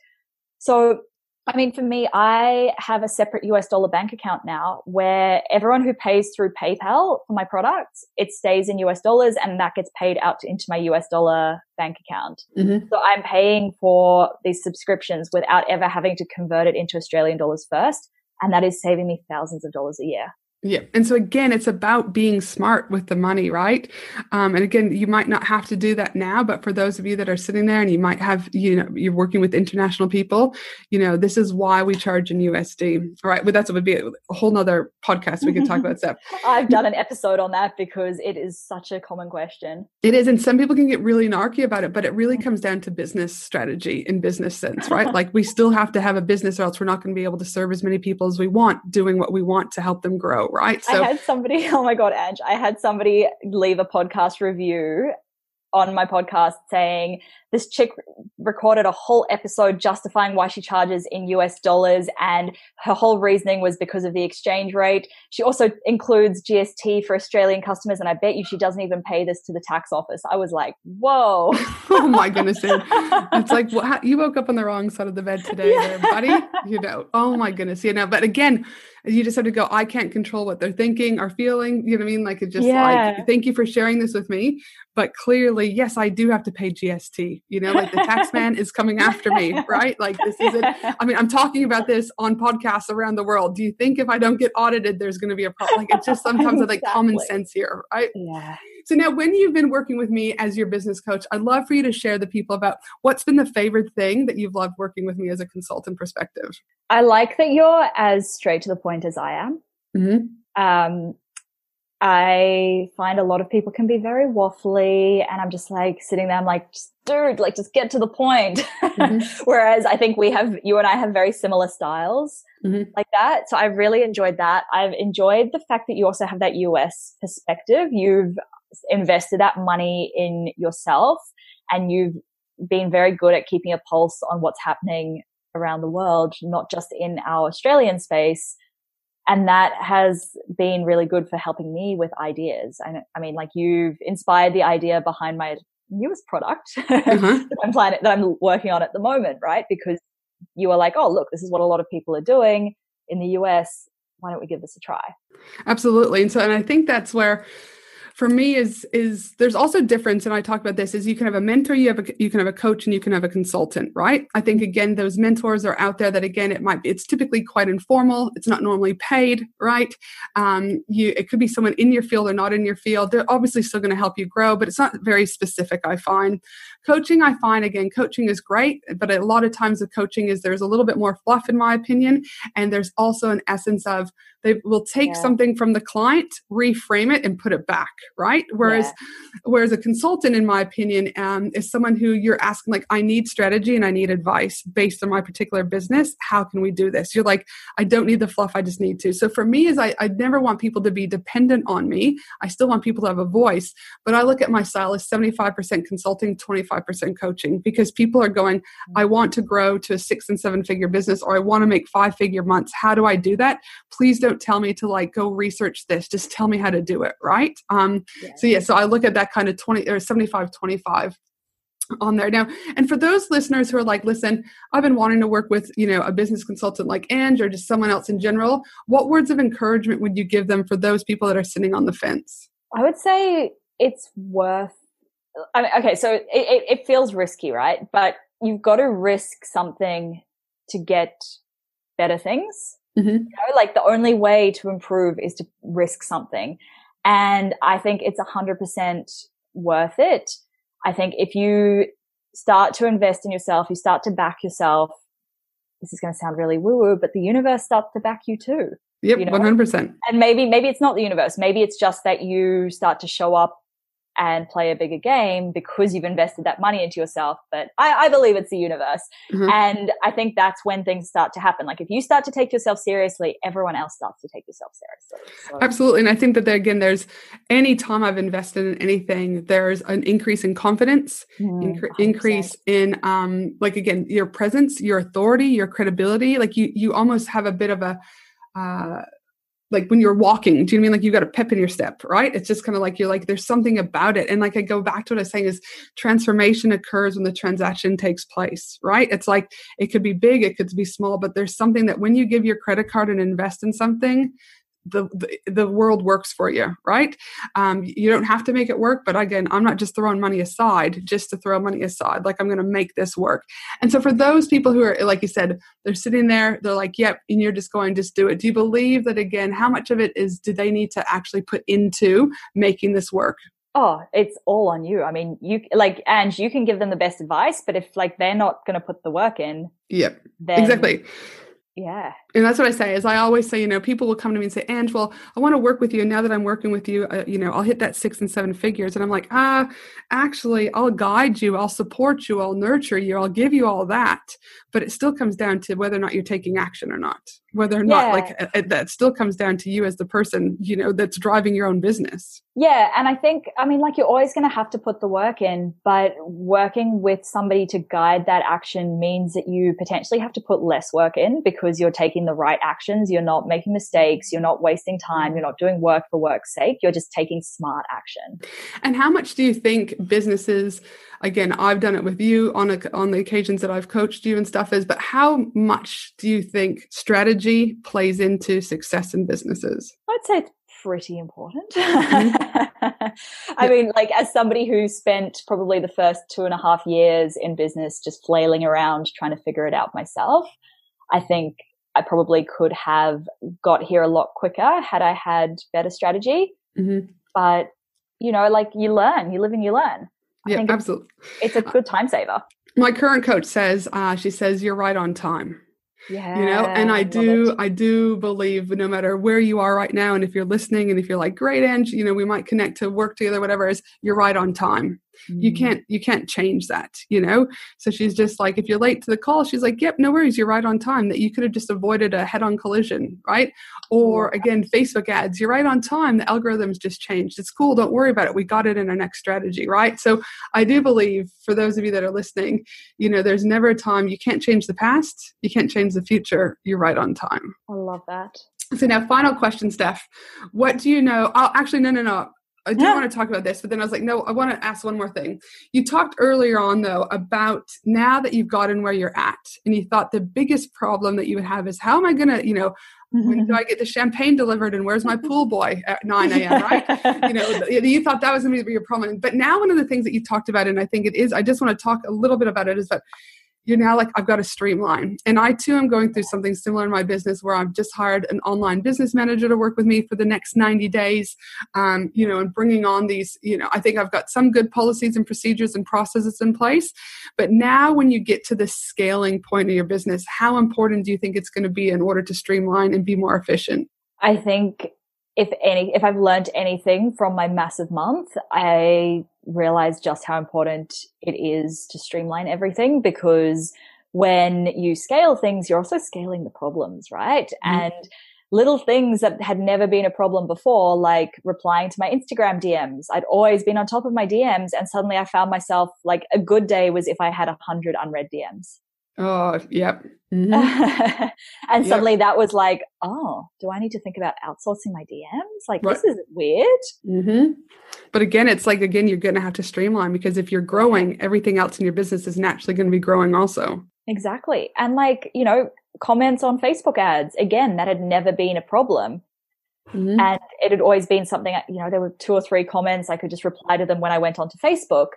So I mean, for me, I have a separate US dollar bank account now where everyone who pays through PayPal for my products, it stays in US dollars and that gets paid out into my US dollar bank account. Mm-hmm. So I'm paying for these subscriptions without ever having to convert it into Australian dollars first. And that is saving me thousands of dollars a year. Yeah. And so again, it's about being smart with the money, right? Um, and again, you might not have to do that now, but for those of you that are sitting there and you might have, you know, you're working with international people, you know, this is why we charge in USD. All right. Well, that's would be a whole nother podcast. We could talk about stuff. I've done an episode on that because it is such a common question. It is. And some people can get really narky about it, but it really comes down to business strategy in business sense, right? like we still have to have a business or else we're not going to be able to serve as many people as we want doing what we want to help them grow right? So I had somebody, oh my God, Ange, I had somebody leave a podcast review on my podcast saying this chick recorded a whole episode justifying why she charges in US dollars and her whole reasoning was because of the exchange rate. She also includes GST for Australian customers and I bet you she doesn't even pay this to the tax office. I was like, whoa. oh my goodness. Dude. It's like, well, you woke up on the wrong side of the bed today yeah. there, buddy. You know, oh my goodness. You know, but again, you just have to go, I can't control what they're thinking or feeling. You know what I mean? Like it just yeah. like, thank you for sharing this with me. But clearly, yes, I do have to pay GST. You know, like the tax man is coming after me, right? Like this is it. I mean, I'm talking about this on podcasts around the world. Do you think if I don't get audited, there's going to be a problem? Like it's just sometimes exactly. like common sense here, right? Yeah. So now, when you've been working with me as your business coach, I'd love for you to share the people about what's been the favorite thing that you've loved working with me as a consultant perspective. I like that you're as straight to the point as I am. Mm-hmm. Um, I find a lot of people can be very waffly and I'm just like sitting there, I'm like, dude, like just get to the point. Mm-hmm. Whereas I think we have, you and I have very similar styles mm-hmm. like that. So I've really enjoyed that. I've enjoyed the fact that you also have that US perspective. You've invested that money in yourself and you've been very good at keeping a pulse on what's happening around the world, not just in our Australian space, and that has been really good for helping me with ideas. I, I mean, like you've inspired the idea behind my newest product uh-huh. that I'm planning, that I'm working on at the moment, right? Because you were like, oh, look, this is what a lot of people are doing in the US. Why don't we give this a try? Absolutely. And so, and I think that's where for me is is there's also difference and i talk about this is you can have a mentor you have a you can have a coach and you can have a consultant right? I think again those mentors are out there that again it might be it's typically quite informal it's not normally paid right? Um, you it could be someone in your field or not in your field. They're obviously still going to help you grow but it's not very specific i find. Coaching i find again coaching is great but a lot of times the coaching is there's a little bit more fluff in my opinion and there's also an essence of they will take yeah. something from the client reframe it and put it back right? Whereas yeah. whereas a consultant in my opinion um, is someone who you're asking like i need strategy and i need advice based on my particular business. How can we do this? You're like i don't need the fluff i just need to. So for me is i, I never want people to be dependent on me. I still want people to have a voice but i look at my style as 75% consulting 25% coaching because people are going i mm. want to grow to a six and seven figure business or i want to make five figure months. How do i do that? Please don't tell me to like go research this just tell me how to do it right? Um yeah. so yeah so i look at that kind of 20 or 75 25 on there. Now and for those listeners who are like listen i've been wanting to work with you know a business consultant like Ange or just someone else in general what words of encouragement would you give them for those people that are sitting on the fence? I would say it's worth I mean, okay so it, it, it feels risky right? But you've got to risk something to get better things Mm-hmm. You know, like the only way to improve is to risk something. And I think it's a hundred percent worth it. I think if you start to invest in yourself, you start to back yourself. This is going to sound really woo woo, but the universe starts to back you too. Yep, one hundred percent. And maybe maybe it's not the universe. Maybe it's just that you start to show up and play a bigger game because you've invested that money into yourself. But I, I believe it's the universe. Mm-hmm. And I think that's when things start to happen. Like if you start to take yourself seriously, everyone else starts to take yourself seriously. So. Absolutely. And I think that there, again, there's any time I've invested in anything, there's an increase in confidence, mm, incre- increase in, um, like, again, your presence, your authority, your credibility. Like you, you almost have a bit of a, uh, like when you're walking, do you mean like you got a pep in your step, right? It's just kind of like you're like, there's something about it. And like I go back to what I was saying is transformation occurs when the transaction takes place, right? It's like it could be big, it could be small, but there's something that when you give your credit card and invest in something, the, the, the world works for you, right? Um, you don't have to make it work, but again, I'm not just throwing money aside just to throw money aside. Like I'm going to make this work. And so for those people who are, like you said, they're sitting there, they're like, "Yep," and you're just going, "Just do it." Do you believe that again? How much of it is do they need to actually put into making this work? Oh, it's all on you. I mean, you like, and you can give them the best advice, but if like they're not going to put the work in, yep, exactly yeah and that's what i say is i always say you know people will come to me and say ange well i want to work with you and now that i'm working with you uh, you know i'll hit that six and seven figures. And i'm like ah actually i'll guide you i'll support you i'll nurture you i'll give you all that. But it still comes down to whether or not you're taking action or not whether or yeah. not like it, uh, that still comes down to you as the person you know that's driving your own business. Yeah and i think i mean like you're always going to have to put the work in but working with somebody to guide that action means that you potentially have to put less work in because you're taking the right actions. You're not making mistakes. You're not wasting time. You're not doing work for work's sake. You're just taking smart action. And how much do you think businesses again i've done it with you on a, on the occasions that i've coached you and stuff is but how much do you think strategy plays into success in businesses? I'd say it's pretty important. Mm-hmm. i mean like as somebody who spent probably the first two and a half years in business just flailing around trying to figure it out myself i think i probably could have got here a lot quicker had i had better strategy mm-hmm. but you know, like you learn, you live and you learn. I yeah, absolutely. It's, it's a good time saver. My current coach says, uh, she says, you're right on time yeah you know and i do i do believe no matter where you are right now and if you're listening and if you're like great and you know we might connect to work together whatever is you're right on time mm. you can't you can't change that you know? So she's just like if you're late to the call she's like yep no worries you're right on time that you could have just avoided a head-on collision right? Or again facebook ads you're right on time the algorithms just changed it's cool don't worry about it we got it in our next strategy right? So i do believe for those of you that are listening you know there's never a time you can't change the past you can't change the future you're right on time. I love that. So now final question steph. What do you know oh actually no no no I do yeah. want to talk about this, but then I was like, no, I want to ask one more thing. You talked earlier on, though, about now that you've gotten where you're at, and you thought the biggest problem that you would have is how am I going to, you know, when do I get the champagne delivered and where's my mm-hmm. pool boy at 9 a.m., right? you know, you thought that was going to be your problem. But now, one of the things that you talked about, and I think it is, I just want to talk a little bit about it, is that you're now like, I've got to streamline. And I too am going through something similar in my business where I've just hired an online business manager to work with me for the next 90 days, um, you know, and bringing on these, you know, I think I've got some good policies and procedures and processes in place. But now when you get to the scaling point of your business, how important do you think it's going to be in order to streamline and be more efficient? I think if any, if I've learned anything from my massive month, I realize just how important it is to streamline everything because when you scale things, you're also scaling the problems, right? Mm-hmm. And little things that had never been a problem before, like replying to my Instagram DMs. I'd always been on top of my DMs and suddenly I found myself like a good day was if I had a hundred unread DMs. Oh, yep. Mm-hmm. and yep. suddenly that was like, oh, do I need to think about outsourcing my DMs? Like, right. this is weird. Mm-hmm. But again, it's like, again, you're going to have to streamline because if you're growing, everything else in your business is naturally going to be growing also. Exactly. And like, you know, comments on Facebook ads, again, that had never been a problem. Mm-hmm. And it had always been something, you know, there were two or three comments. I could just reply to them when I went onto Facebook.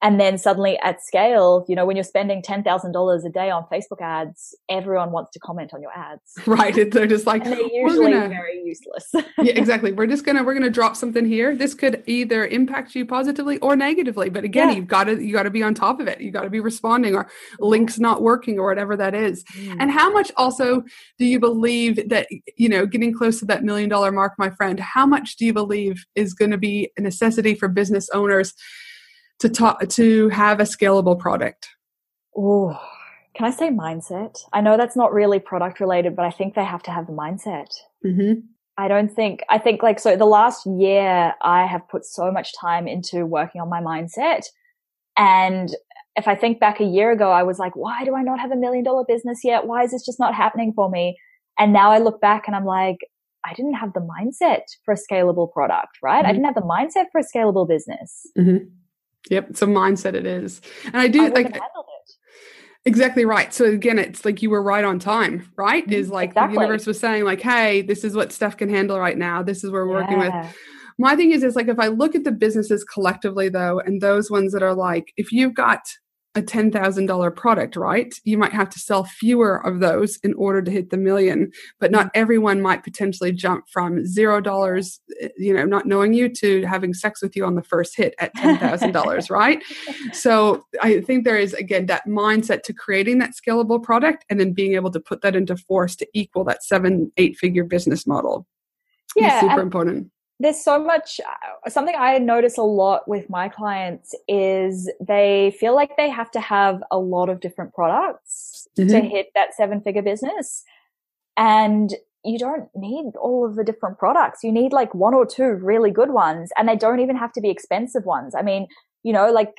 And then suddenly at scale, you know, when you're spending $10,000 a day on Facebook ads, everyone wants to comment on your ads. Right. They're just like, and they're usually gonna, very useless. yeah, exactly. We're just going to, we're going to drop something here. This could either impact you positively or negatively. But again, yeah. you've got to, you got to be on top of it. You got to be responding or links not working or whatever that is. Mm. And how much also do you believe that, you know, getting close to that million dollar mark, my friend, how much do you believe is going to be a necessity for business owners? To talk to have a scalable product? Oh, can I say mindset? I know that's not really product related, but I think they have to have the mindset. Mm-hmm. I don't think, I think like, so the last year I have put so much time into working on my mindset. And if I think back a year ago, I was like, why do I not have a million dollar business yet? Why is this just not happening for me? And now I look back and I'm like, I didn't have the mindset for a scalable product, right? Mm-hmm. I didn't have the mindset for a scalable business. Mm-hmm. Yep, it's a mindset it is. And I do I like Exactly right. So again, it's like you were right on time, right? Mm-hmm. Is like exactly. the universe was saying, like, hey, this is what Steph can handle right now. This is what we're yeah. working with. My thing is, is like if I look at the businesses collectively though, and those ones that are like, if you've got a $10,000 product, right? You might have to sell fewer of those in order to hit the million, but not mm-hmm. everyone might potentially jump from $0, eh, you know, not knowing you to having sex with you on the first hit at $10,000, right? So I think there is, again, that mindset to creating that scalable product and then being able to put that into force to equal that seven, eight figure business model. Yeah. super important there's so much uh, something i notice a lot with my clients is they feel like they have to have a lot of different products mm-hmm. to hit that seven figure business and you don't need all of the different products you need like one or two really good ones and they don't even have to be expensive ones i mean you know like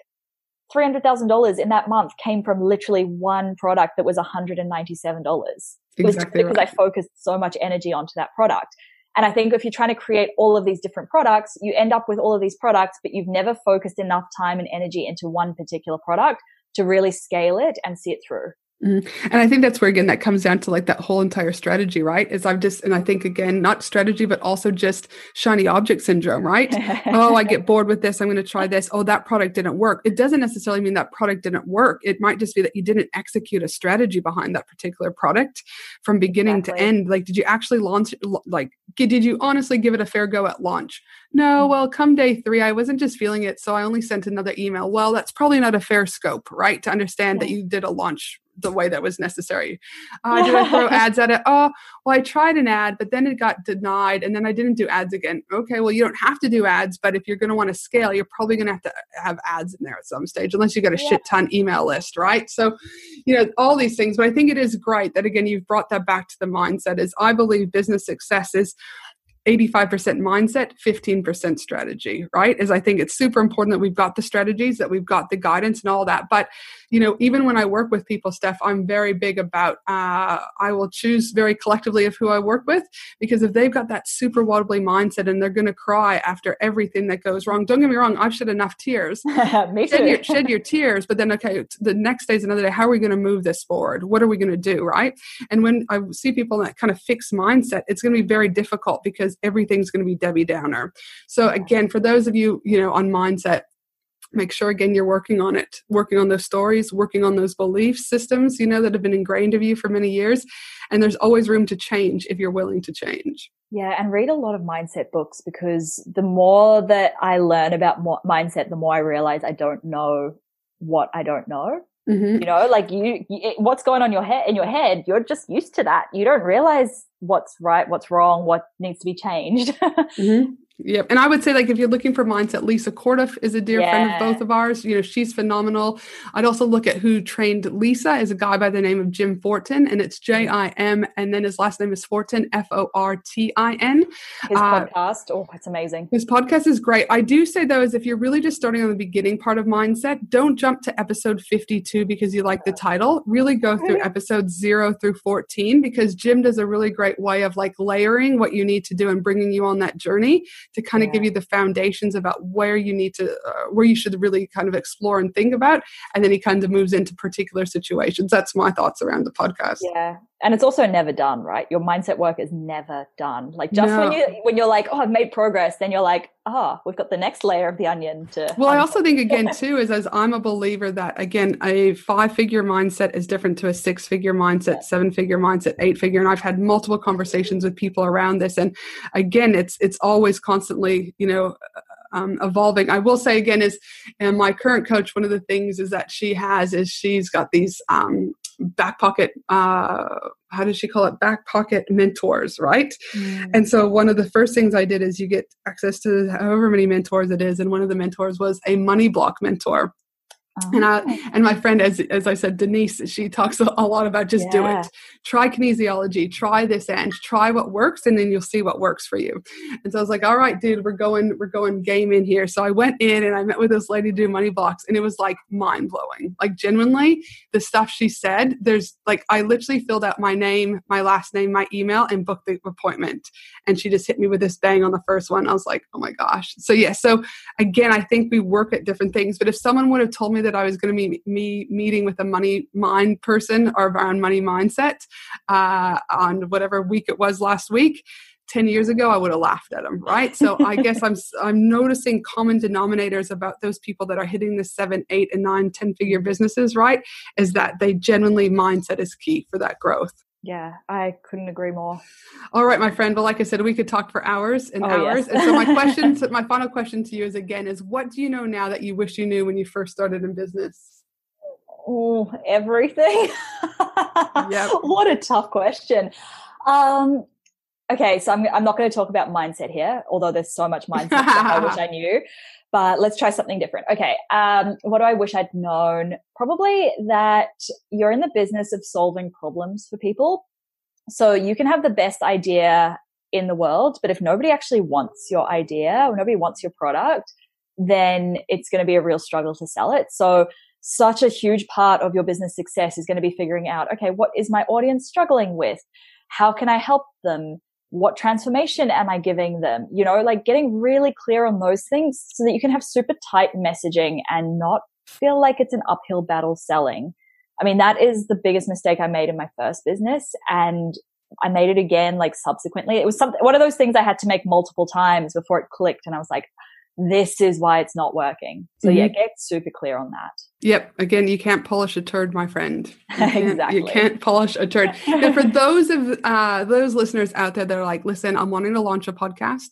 $300,000 in that month came from literally one product that was $197. Exactly because right. I focused so much energy onto that product. And I think if you're trying to create all of these different products, you end up with all of these products, but you've never focused enough time and energy into one particular product to really scale it and see it through. Mm-hmm. And I think that's where again that comes down to like that whole entire strategy, right? Is I've just and I think again not strategy, but also just shiny object syndrome, right? oh, I get bored with this. I'm going to try this. Oh, that product didn't work. It doesn't necessarily mean that product didn't work. It might just be that you didn't execute a strategy behind that particular product from beginning exactly. to end. Like, did you actually launch? Like, did you honestly give it a fair go at launch? No, well, come day three, I wasn't just feeling it. So I only sent another email. Well, that's probably not a fair scope, right? To understand yeah. that you did a launch the way that was necessary. Uh, did I throw ads at it? Oh, well, I tried an ad, but then it got denied, and then I didn't do ads again. Okay, well, you don't have to do ads, but if you're going to want to scale, you're probably going to have to have ads in there at some stage, unless you got a yeah. shit ton email list, right? So, you know, all these things. But I think it is great that again you've brought that back to the mindset. Is I believe business success is 85% mindset, 15% strategy, right? Is I think it's super important that we've got the strategies, that we've got the guidance and all that. But, you know, even when I work with people, Steph, I'm very big about, uh, I will choose very collectively of who I work with because if they've got that super wobbly mindset and they're going to cry after everything that goes wrong, don't get me wrong, I've shed enough tears. Shed your, shed your tears, but then, okay, the next day is another day. How are we going to move this forward? What are we going to do, right? And when I see people in that kind of fixed mindset, it's going to be very difficult because everything's going to be Debbie Downer. So again, for those of you, you know, on mindset, make sure again you're working on it working on those stories working on those belief systems you know that have been ingrained of you for many years. And there's always room to change if you're willing to change. Yeah and read a lot of mindset books because the more that i learn about mindset the more i realize i don't know what i don't know Mm-hmm. You know, like you, you, what's going on your head in your head, you're just used to that. You don't realize what's right, what's wrong, what needs to be changed. mm-hmm. Yep. And I would say, like, if you're looking for mindset, Lisa Corduff is a dear yeah. friend of both of ours. You know, she's phenomenal. I'd also look at who trained Lisa is a guy by the name of Jim Fortin, and it's J I M, and then his last name is Fortin, F O R T I N. His uh, podcast, oh, it's amazing. His podcast is great. I do say, though, is if you're really just starting on the beginning part of mindset, don't jump to episode 52 because you like the title. Really go through episodes zero through 14 because Jim does a really great way of like layering what you need to do and bringing you on that journey to kind of yeah. give you the foundations about where you need to uh, where you should really kind of explore and think about and then he kind of moves into particular situations. That's my thoughts around the podcast. Yeah and it's also never done right your mindset work is never done like just no. when you when you're like oh i've made progress then you're like oh we've got the next layer of the onion to well i also think again too is as i'm a believer that again a five figure mindset is different to a six figure mindset yeah. seven figure mindset eight figure and i've had multiple conversations with people around this and again it's it's always constantly you know um, evolving. I will say again is, and my current coach, one of the things is that she has is she's got these um, back pocket uh, how does she call it? Back pocket mentors right? Mm. and so one of the first things i did is you get access to however many mentors it is and one of the mentors was a money block mentor and I oh. and my friend, as as I said, Denise, she talks a, lot about just yeah. do it. Try kinesiology, try this and try what works, and then you'll see what works for you. And so I was like, all right, dude, we're going, we're going game in here. So I went in and I met with this lady to do money blocks, and it was like mind blowing. Like genuinely, the stuff she said, there's like I literally filled out my name, my last name, my email, and booked the appointment. And she just hit me with this bang on the first one. I was like, oh my gosh. So yeah. So again, I think we work at different things. But if someone would have told me that that I was going to be me meeting with a money mind person or around money mindset uh, on whatever week it was last week. 10 years ago i would have laughed at them right so i guess i'm i'm noticing common denominators about those people that are hitting the seven eight and nine ten figure businesses right is that they genuinely mindset is key for that growth yeah, I couldn't agree more. All right, my friend. Well, like I said, we could talk for hours and oh, hours. Yes. and so my question, to, my final question to you is again, is what do you know now that you wish you knew when you first started in business? Oh, everything. yep. What a tough question. Um, okay, so I'm, I'm not going to talk about mindset here, although there's so much mindset I wish I knew but let's try something different. Okay. Um, what do I wish I'd known? Probably that you're in the business of solving problems for people. So you can have the best idea in the world, but if nobody actually wants your idea or nobody wants your product, then it's going to be a real struggle to sell it. So such a huge part of your business success is going to be figuring out, okay, what is my audience struggling with? How can I help them? What transformation am I giving them? You know, like getting really clear on those things so that you can have super tight messaging and not feel like it's an uphill battle selling. I mean, that is the biggest mistake I made in my first business. And I made it again, like subsequently. It was something, one of those things I had to make multiple times before it clicked. And I was like, this is why it's not working. So mm-hmm. yeah, get super clear on that. Yep. Again, you can't polish a turd, my friend. You exactly. You can't polish a turd. now, for those of uh, those listeners out there that are like, listen, I'm wanting to launch a podcast,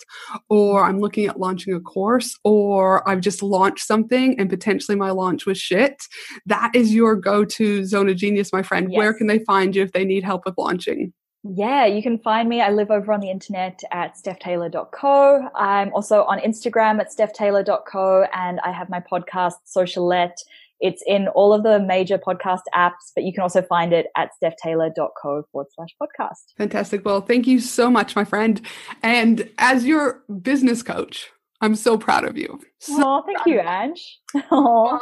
or I'm looking at launching a course, or I've just launched something and potentially my launch was shit. That is your go-to zone of genius, my friend. Yes. Where can they find you if they need help with launching? Yeah, you can find me. I live over on the internet at stephtaylor.co. I'm also on Instagram at stephtaylor.co and I have my podcast, Socialette. It's in all of the major podcast apps, but you can also find it at stephtaylor.co forward slash podcast. Fantastic. Well, thank you so much, my friend. And as your business coach, I'm so proud of you. So oh, thank you, Ange. Oh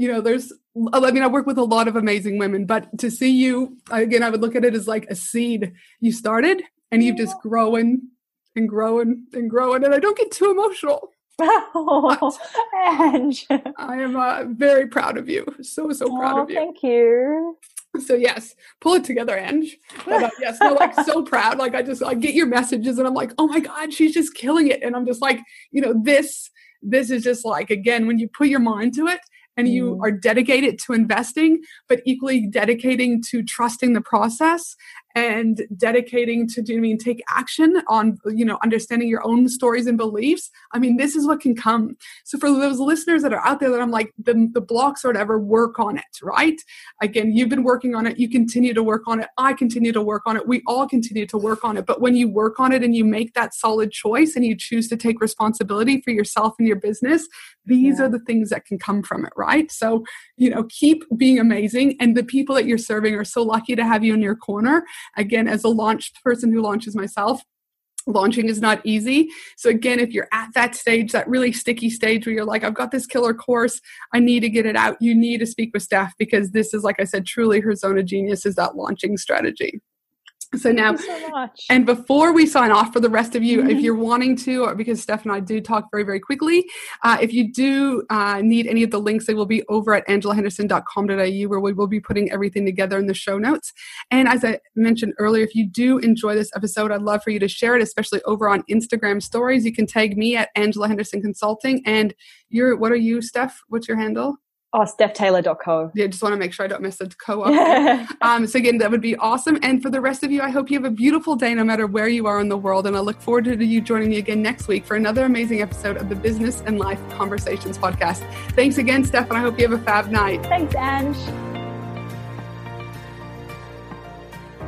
you know, there's, I mean, I work with a lot of amazing women, but to see you, again, I would look at it as like a seed. You started and you've just growing and growing and growing. And I don't get too emotional. Oh, Ange. I am uh, very proud of you. So, so proud oh, of you. Thank you. So yes, pull it together, Ange. But, uh, yes, no, like so proud. Like I just I get your messages and I'm like, oh my God, she's just killing it. And I'm just like, you know, this, this is just like again, when you put your mind to it, and you mm. are dedicated to investing, but equally dedicating to trusting the process and dedicating to do I mean take action on you know understanding your own stories and beliefs. I mean this is what can come. So for those listeners that are out there that i'm like the, the blocks or whatever work on it right? Again you've been working on it. You continue to work on it. I continue to work on it. We all continue to work on it. But when you work on it and you make that solid choice and you choose to take responsibility for yourself and your business these yeah. are the things that can come from it right? So you know keep being amazing. And the people that you're serving are so lucky to have you in your corner Again, as a launch person who launches myself, launching is not easy. So again, if you're at that stage, that really sticky stage where you're like, I've got this killer course, I need to get it out. You need to speak with Steph because this is, like I said, truly her zone of genius is that launching strategy. So now, so and before we sign off for the rest of you, mm-hmm. if you're wanting to, or because Steph and I do talk very, very quickly, uh, if you do uh, need any of the links, they will be over at angelahenderson.com.au where we will be putting everything together in the show notes. And as I mentioned earlier, if you do enjoy this episode, I'd love for you to share it, especially over on Instagram stories. You can tag me at Angela Henderson Consulting. And you're, what are you, Steph? What's your handle? Oh, stephtaylor.co. Yeah, just want to make sure I don't miss the co up. um, so, again, that would be awesome. And for the rest of you, I hope you have a beautiful day no matter where you are in the world. And I look forward to you joining me again next week for another amazing episode of the Business and Life Conversations podcast. Thanks again, Steph, and I hope you have a fab night. Thanks, Ange.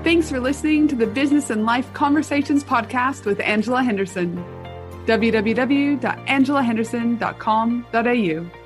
Thanks for listening to the Business and Life Conversations podcast with Angela Henderson. www.angelahenderson.com.au